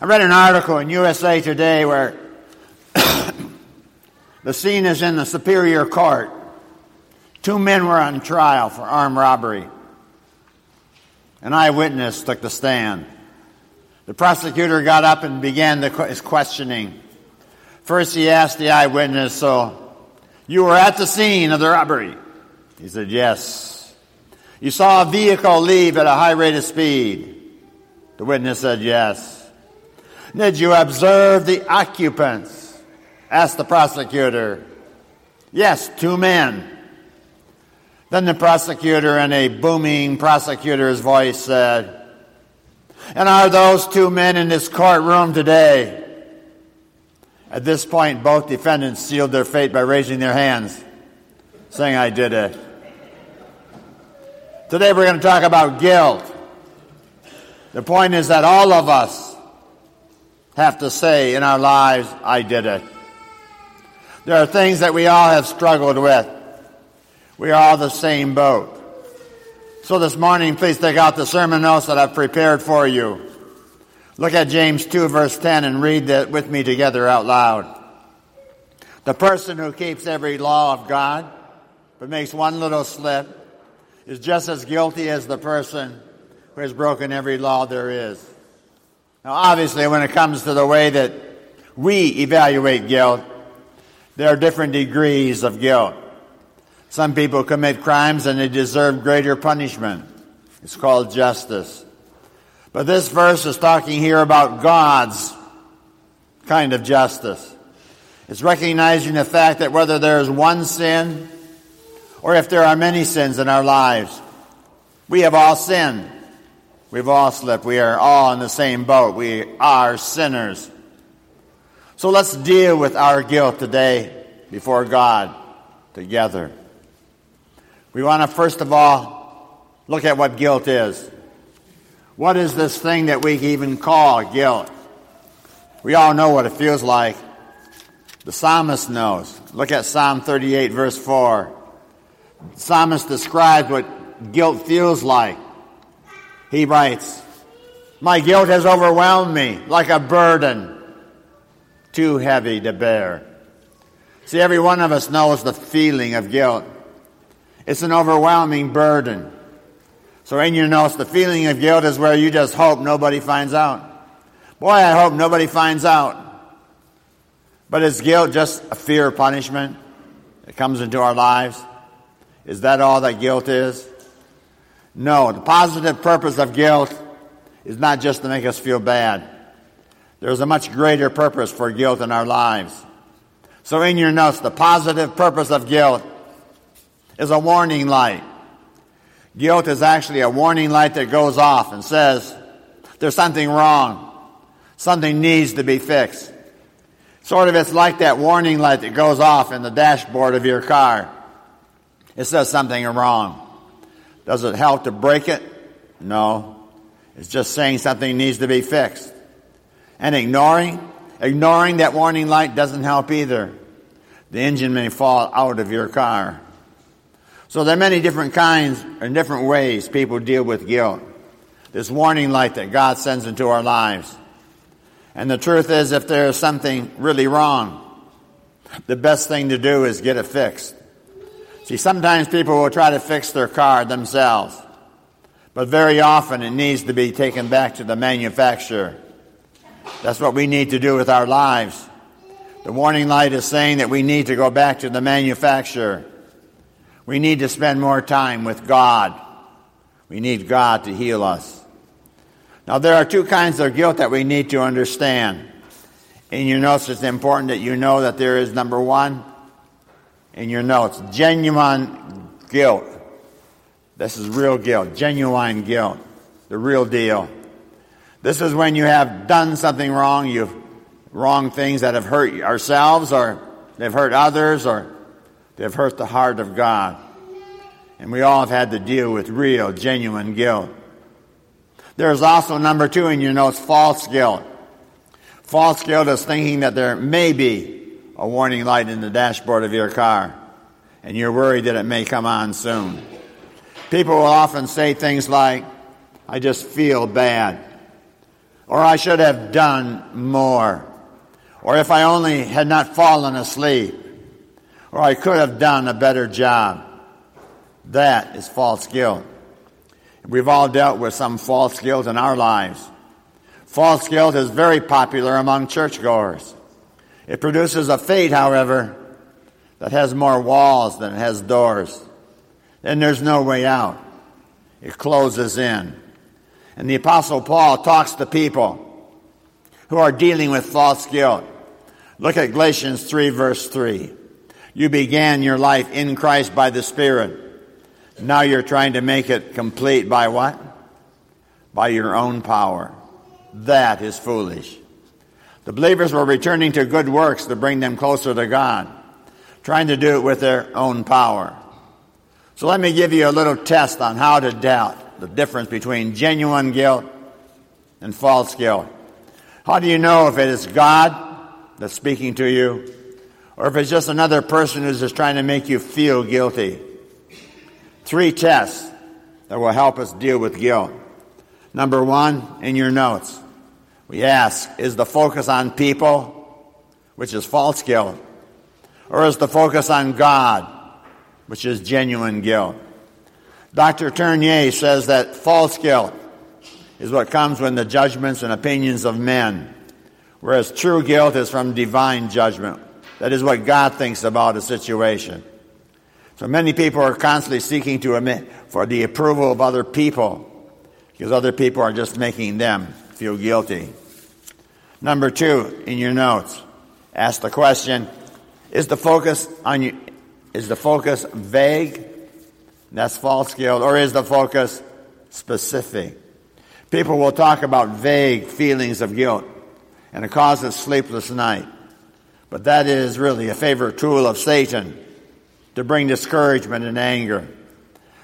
I read an article in USA Today where the scene is in the Superior Court. Two men were on trial for armed robbery. An eyewitness took the stand. The prosecutor got up and began the, his questioning. First, he asked the eyewitness, So, you were at the scene of the robbery? He said, Yes. You saw a vehicle leave at a high rate of speed? The witness said, Yes. Did you observe the occupants? asked the prosecutor. Yes, two men. Then the prosecutor, in a booming prosecutor's voice, said, And are those two men in this courtroom today? At this point, both defendants sealed their fate by raising their hands, saying, I did it. Today we're going to talk about guilt. The point is that all of us have to say in our lives, I did it. There are things that we all have struggled with. We are all the same boat. So this morning, please take out the sermon notes that I've prepared for you. Look at James 2 verse 10 and read that with me together out loud. The person who keeps every law of God, but makes one little slip, is just as guilty as the person who has broken every law there is. Now obviously when it comes to the way that we evaluate guilt, there are different degrees of guilt. Some people commit crimes and they deserve greater punishment. It's called justice. But this verse is talking here about God's kind of justice. It's recognizing the fact that whether there is one sin or if there are many sins in our lives, we have all sinned. We've all slipped. We are all in the same boat. We are sinners. So let's deal with our guilt today before God together. We want to first of all look at what guilt is. What is this thing that we even call guilt? We all know what it feels like. The psalmist knows. Look at Psalm 38 verse 4. The psalmist describes what guilt feels like. He writes, My guilt has overwhelmed me like a burden too heavy to bear. See, every one of us knows the feeling of guilt. It's an overwhelming burden. So in your notes, the feeling of guilt is where you just hope nobody finds out. Boy, I hope nobody finds out. But is guilt just a fear of punishment that comes into our lives? Is that all that guilt is? No, the positive purpose of guilt is not just to make us feel bad. There's a much greater purpose for guilt in our lives. So in your notes, the positive purpose of guilt is a warning light. Guilt is actually a warning light that goes off and says, there's something wrong. Something needs to be fixed. Sort of it's like that warning light that goes off in the dashboard of your car. It says something wrong. Does it help to break it? No. It's just saying something needs to be fixed. And ignoring, ignoring that warning light doesn't help either. The engine may fall out of your car. So there are many different kinds and different ways people deal with guilt. This warning light that God sends into our lives. And the truth is, if there is something really wrong, the best thing to do is get it fixed. See, sometimes people will try to fix their car themselves, but very often it needs to be taken back to the manufacturer. That's what we need to do with our lives. The warning light is saying that we need to go back to the manufacturer we need to spend more time with God. We need God to heal us. Now, there are two kinds of guilt that we need to understand. In your notes, it's important that you know that there is number one, in your notes, genuine guilt. This is real guilt, genuine guilt, the real deal. This is when you have done something wrong, you've wrong things that have hurt ourselves or they've hurt others or They've hurt the heart of God. And we all have had to deal with real, genuine guilt. There's also number two in your notes, false guilt. False guilt is thinking that there may be a warning light in the dashboard of your car, and you're worried that it may come on soon. People will often say things like, I just feel bad. or I should have done more, or if I only had not fallen asleep, or I could have done a better job. That is false guilt. We've all dealt with some false guilt in our lives. False guilt is very popular among churchgoers. It produces a fate, however, that has more walls than it has doors. Then there's no way out. It closes in. And the Apostle Paul talks to people who are dealing with false guilt. Look at Galatians 3, verse 3. You began your life in Christ by the Spirit. Now you're trying to make it complete by what? By your own power. That is foolish. The believers were returning to good works to bring them closer to God, trying to do it with their own power. So let me give you a little test on how to doubt the difference between genuine guilt and false guilt. How do you know if it is God that's speaking to you or if it's just another person who's just trying to make you feel guilty? Three tests that will help us deal with guilt. Number one, in your notes, we ask, is the focus on people, which is false guilt, or is the focus on God, which is genuine guilt. Dr. Tournier says that false guilt is what comes when the judgments and opinions of men, whereas true guilt is from divine judgment. That is what God thinks about a situation. So many people are constantly seeking to admit for the approval of other people because other people are just making them feel guilty. Number two, in your notes, ask the question, is the focus on you, is the focus vague? That's false guilt. Or is the focus specific? People will talk about vague feelings of guilt and it causes sleepless night. But that is really a favorite tool of Satan to bring discouragement and anger.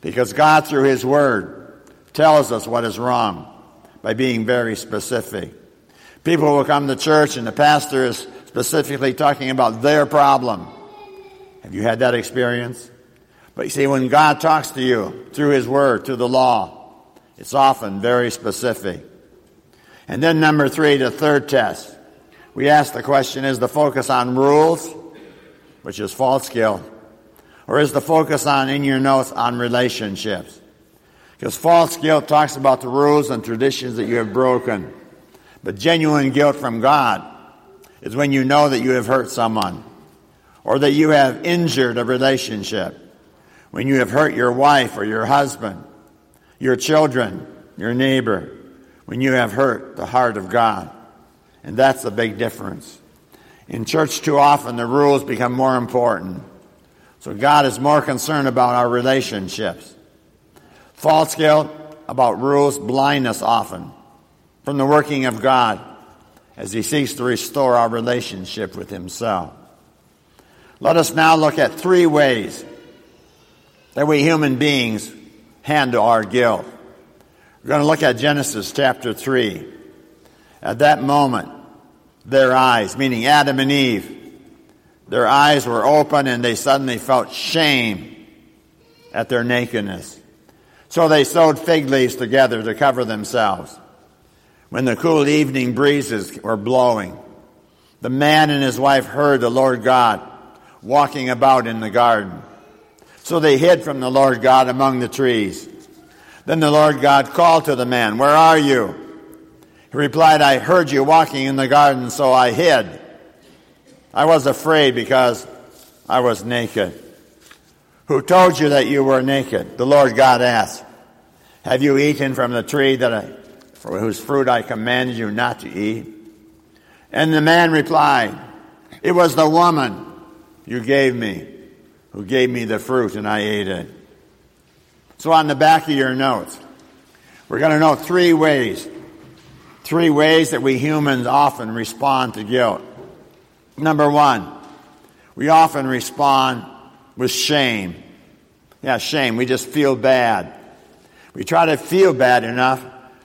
Because God, through His Word, tells us what is wrong by being very specific. People will come to church and the pastor is specifically talking about their problem have you had that experience? But you see, when God talks to you through His Word, through the law, it's often very specific. And then number three, the third test. We ask the question, is the focus on rules, which is false guilt, or is the focus on, in your notes, on relationships? Because false guilt talks about the rules and traditions that you have broken. But genuine guilt from God is when you know that you have hurt someone or that you have injured a relationship, when you have hurt your wife or your husband, your children, your neighbor, when you have hurt the heart of God. And that's the big difference. In church, too often the rules become more important. So God is more concerned about our relationships. False guilt about rules blind us often from the working of God as He seeks to restore our relationship with Himself. Let us now look at three ways that we human beings handle our guilt. We're going to look at Genesis chapter 3. At that moment, their eyes, meaning Adam and Eve, their eyes were open and they suddenly felt shame at their nakedness. So they sewed fig leaves together to cover themselves. When the cool evening breezes were blowing, the man and his wife heard the Lord God walking about in the garden. So they hid from the Lord God among the trees. Then the Lord God called to the man, Where are you? He replied, I heard you walking in the garden, so I hid. I was afraid because I was naked. Who told you that you were naked? The Lord God asked. Have you eaten from the tree that I, for whose fruit I commanded you not to eat? And the man replied, It was the woman you gave me, who gave me the fruit, and I ate it. So on the back of your notes, we're going to know three ways. Three ways that we humans often respond to guilt. Number one, we often respond with shame. Yeah, shame. We just feel bad. We try to feel bad enough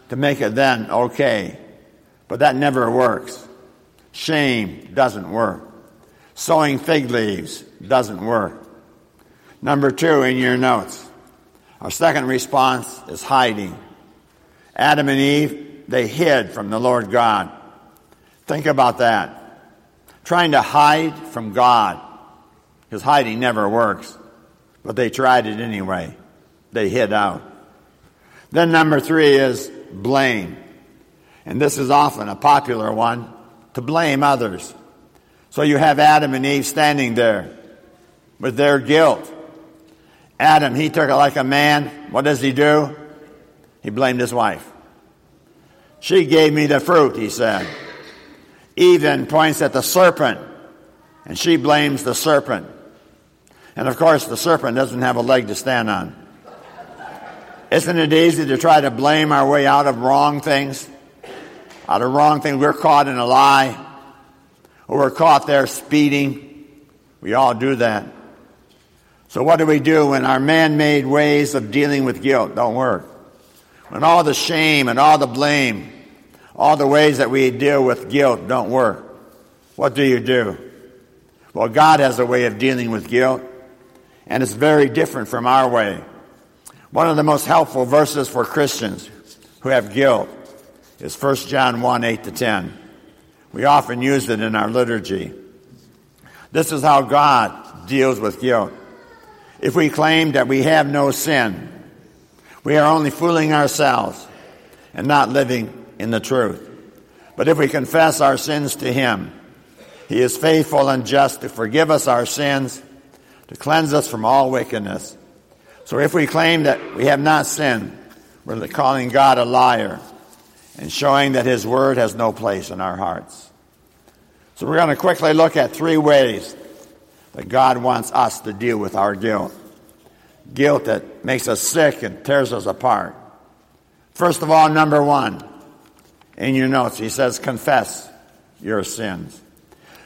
to make it then okay. But that never works. Shame doesn't work. Sewing fig leaves doesn't work. Number two in your notes. Our second response is hiding. Adam and Eve they hid from the Lord God. Think about that. Trying to hide from God. Because hiding never works. But they tried it anyway. They hid out. Then number three is blame. And this is often a popular one to blame others. So you have Adam and Eve standing there with their guilt. Adam, he took it like a man. What does he do? He blamed his wife. She gave me the fruit, he said. Eve then points at the serpent, and she blames the serpent. And of course, the serpent doesn't have a leg to stand on. Isn't it easy to try to blame our way out of wrong things? Out of wrong things. We're caught in a lie, or we're caught there speeding. We all do that. So, what do we do when our man made ways of dealing with guilt don't work? When all the shame and all the blame, all the ways that we deal with guilt don't work, what do you do? Well, God has a way of dealing with guilt, and it's very different from our way. One of the most helpful verses for Christians who have guilt is 1 John 1 8 to 10. We often use it in our liturgy. This is how God deals with guilt. If we claim that we have no sin, we are only fooling ourselves and not living in the truth. But if we confess our sins to Him, He is faithful and just to forgive us our sins, to cleanse us from all wickedness. So if we claim that we have not sinned, we're calling God a liar and showing that His Word has no place in our hearts. So we're going to quickly look at three ways that God wants us to deal with our guilt. Guilt that makes us sick and tears us apart. First of all, number one, in your notes, he says, confess your sins.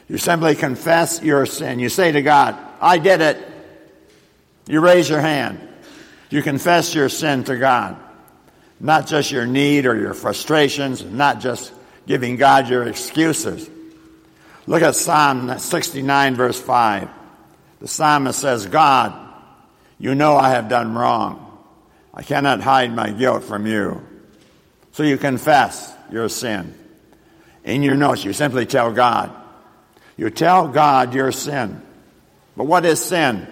You simply confess your sin. You say to God, I did it. You raise your hand. You confess your sin to God. Not just your need or your frustrations, not just giving God your excuses. Look at Psalm 69, verse 5. The psalmist says, God, you know I have done wrong. I cannot hide my guilt from you. So you confess your sin. In your notes, you simply tell God. You tell God your sin. But what is sin?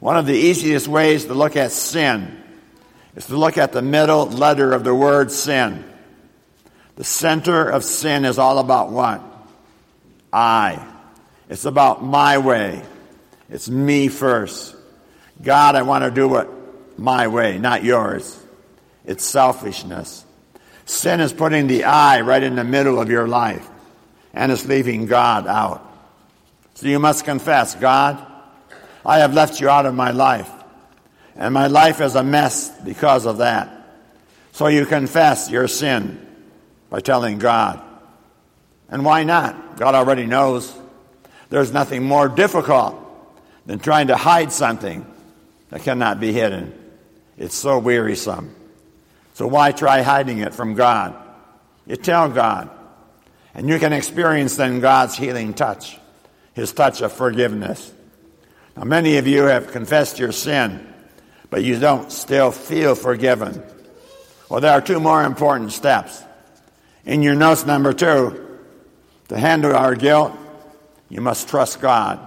One of the easiest ways to look at sin is to look at the middle letter of the word sin. The center of sin is all about what? I. It's about my way. It's me first. God, I want to do it my way, not yours. It's selfishness. Sin is putting the I right in the middle of your life, and it's leaving God out. So you must confess, God, I have left you out of my life, and my life is a mess because of that. So you confess your sin by telling God. And why not? God already knows. There's nothing more difficult than trying to hide something that cannot be hidden. It's so wearisome. So why try hiding it from God? You tell God, and you can experience then God's healing touch, His touch of forgiveness. Now, many of you have confessed your sin, but you don't still feel forgiven. Well, there are two more important steps. In your notes, number two, to handle our guilt, you must trust God.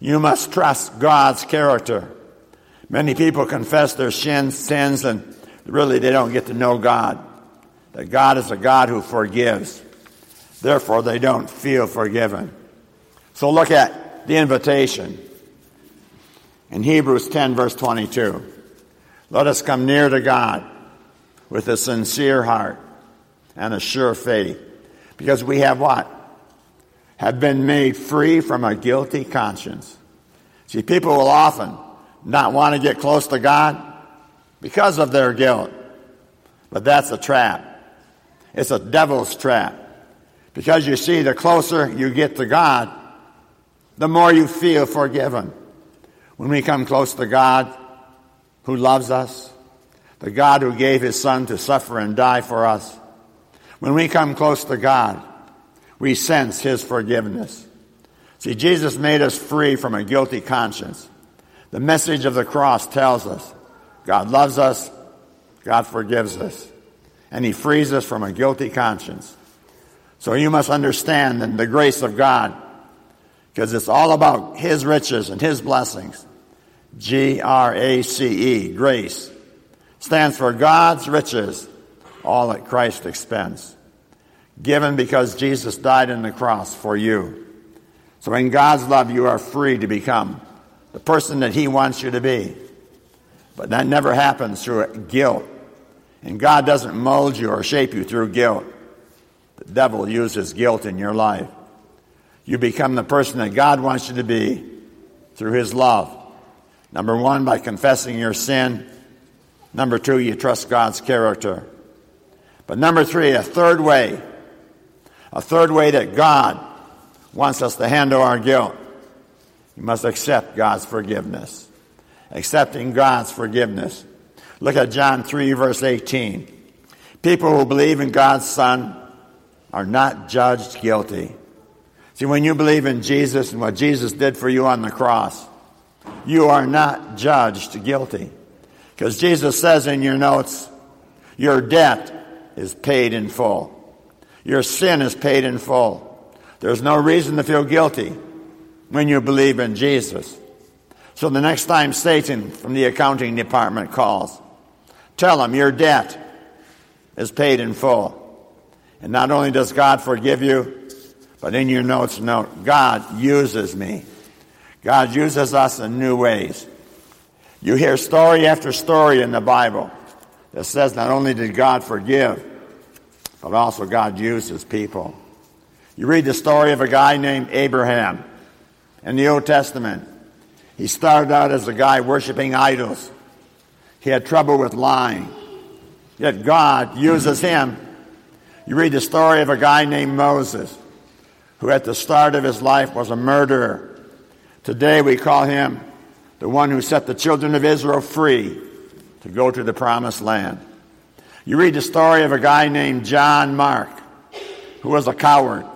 You must trust God's character. Many people confess their sins, and really they don't get to know God. That God is a God who forgives. Therefore, they don't feel forgiven. So look at the invitation in Hebrews 10, verse 22. Let us come near to God with a sincere heart and a sure faith. Because we have what? have been made free from a guilty conscience. See, people will often not want to get close to God because of their guilt. But that's a trap. It's a devil's trap. Because you see, the closer you get to God, the more you feel forgiven. When we come close to God, who loves us, the God who gave his son to suffer and die for us, when we come close to God, we sense his forgiveness. See, Jesus made us free from a guilty conscience. The message of the cross tells us God loves us, God forgives us. and He frees us from a guilty conscience. So you must understand that the grace of God because it's all about His riches and His blessings. G R A C E, grace, stands for God's riches, all at Christ's expense, given because Jesus died on the cross for you. So in God's love, you are free to become the person that He wants you to be. But that never happens through guilt. And God doesn't mold you or shape you through guilt. The devil uses guilt in your life. You become the person that God wants you to be through His love. Number one, by confessing your sin. Number two, you trust God's character. But number three, a third way, a third way that God wants us to handle our guilt. You must accept God's forgiveness. Accepting God's forgiveness. Look at John 3, verse 18. People who believe in God's Son are not judged guilty. See, when you believe in Jesus and what Jesus did for you on the cross, you are not judged guilty. Because Jesus says in your notes, your debt is paid in full. Your sin is paid in full. There's no reason to feel guilty when you believe in Jesus. So the next time Satan from the accounting department calls, tell him your debt is paid in full. And not only does God forgive you, but in your notes note, God uses me. God uses us in new ways. You hear story after story in the Bible that says not only did God forgive, but also God uses people. You read the story of a guy named Abraham in the Old Testament. He started out as a guy worshiping idols. He had trouble with lying. Yet God uses him. You read the story of a guy named Moses, who at the start of his life was a murderer. Today we call him the one who set the children of Israel free to go to the promised land. You read the story of a guy named John Mark, who was a coward.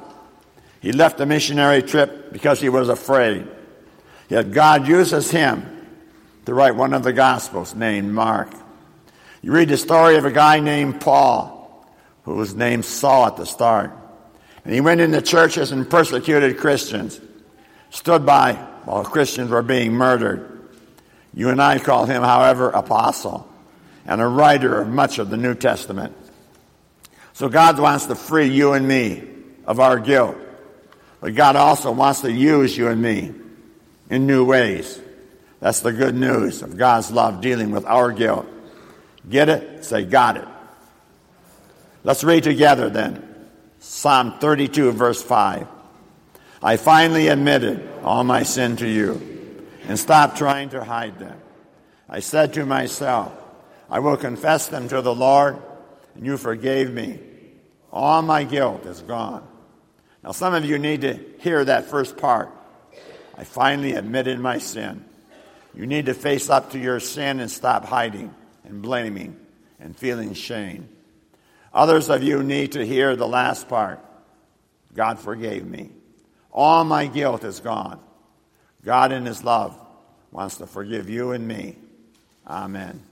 He left the missionary trip because he was afraid. Yet God uses him to write one of the Gospels named Mark. You read the story of a guy named Paul, who was named Saul at the start. And he went into churches and persecuted Christians, stood by while Christians were being murdered. You and I call him, however, apostle and a writer of much of the New Testament. So God wants to free you and me of our guilt. But God also wants to use you and me in new ways. That's the good news of God's love dealing with our guilt. Get it? Say, got it. Let's read together then. Psalm 32, verse 5. I finally admitted all my sin to you and stopped trying to hide them. I said to myself, I will confess them to the Lord, and you forgave me. All my guilt is gone. Now, some of you need to hear that first part. I finally admitted my sin. You need to face up to your sin and stop hiding and blaming and feeling shame. Others of you need to hear the last part. God forgave me. All my guilt is gone. God in His love wants to forgive you and me. Amen.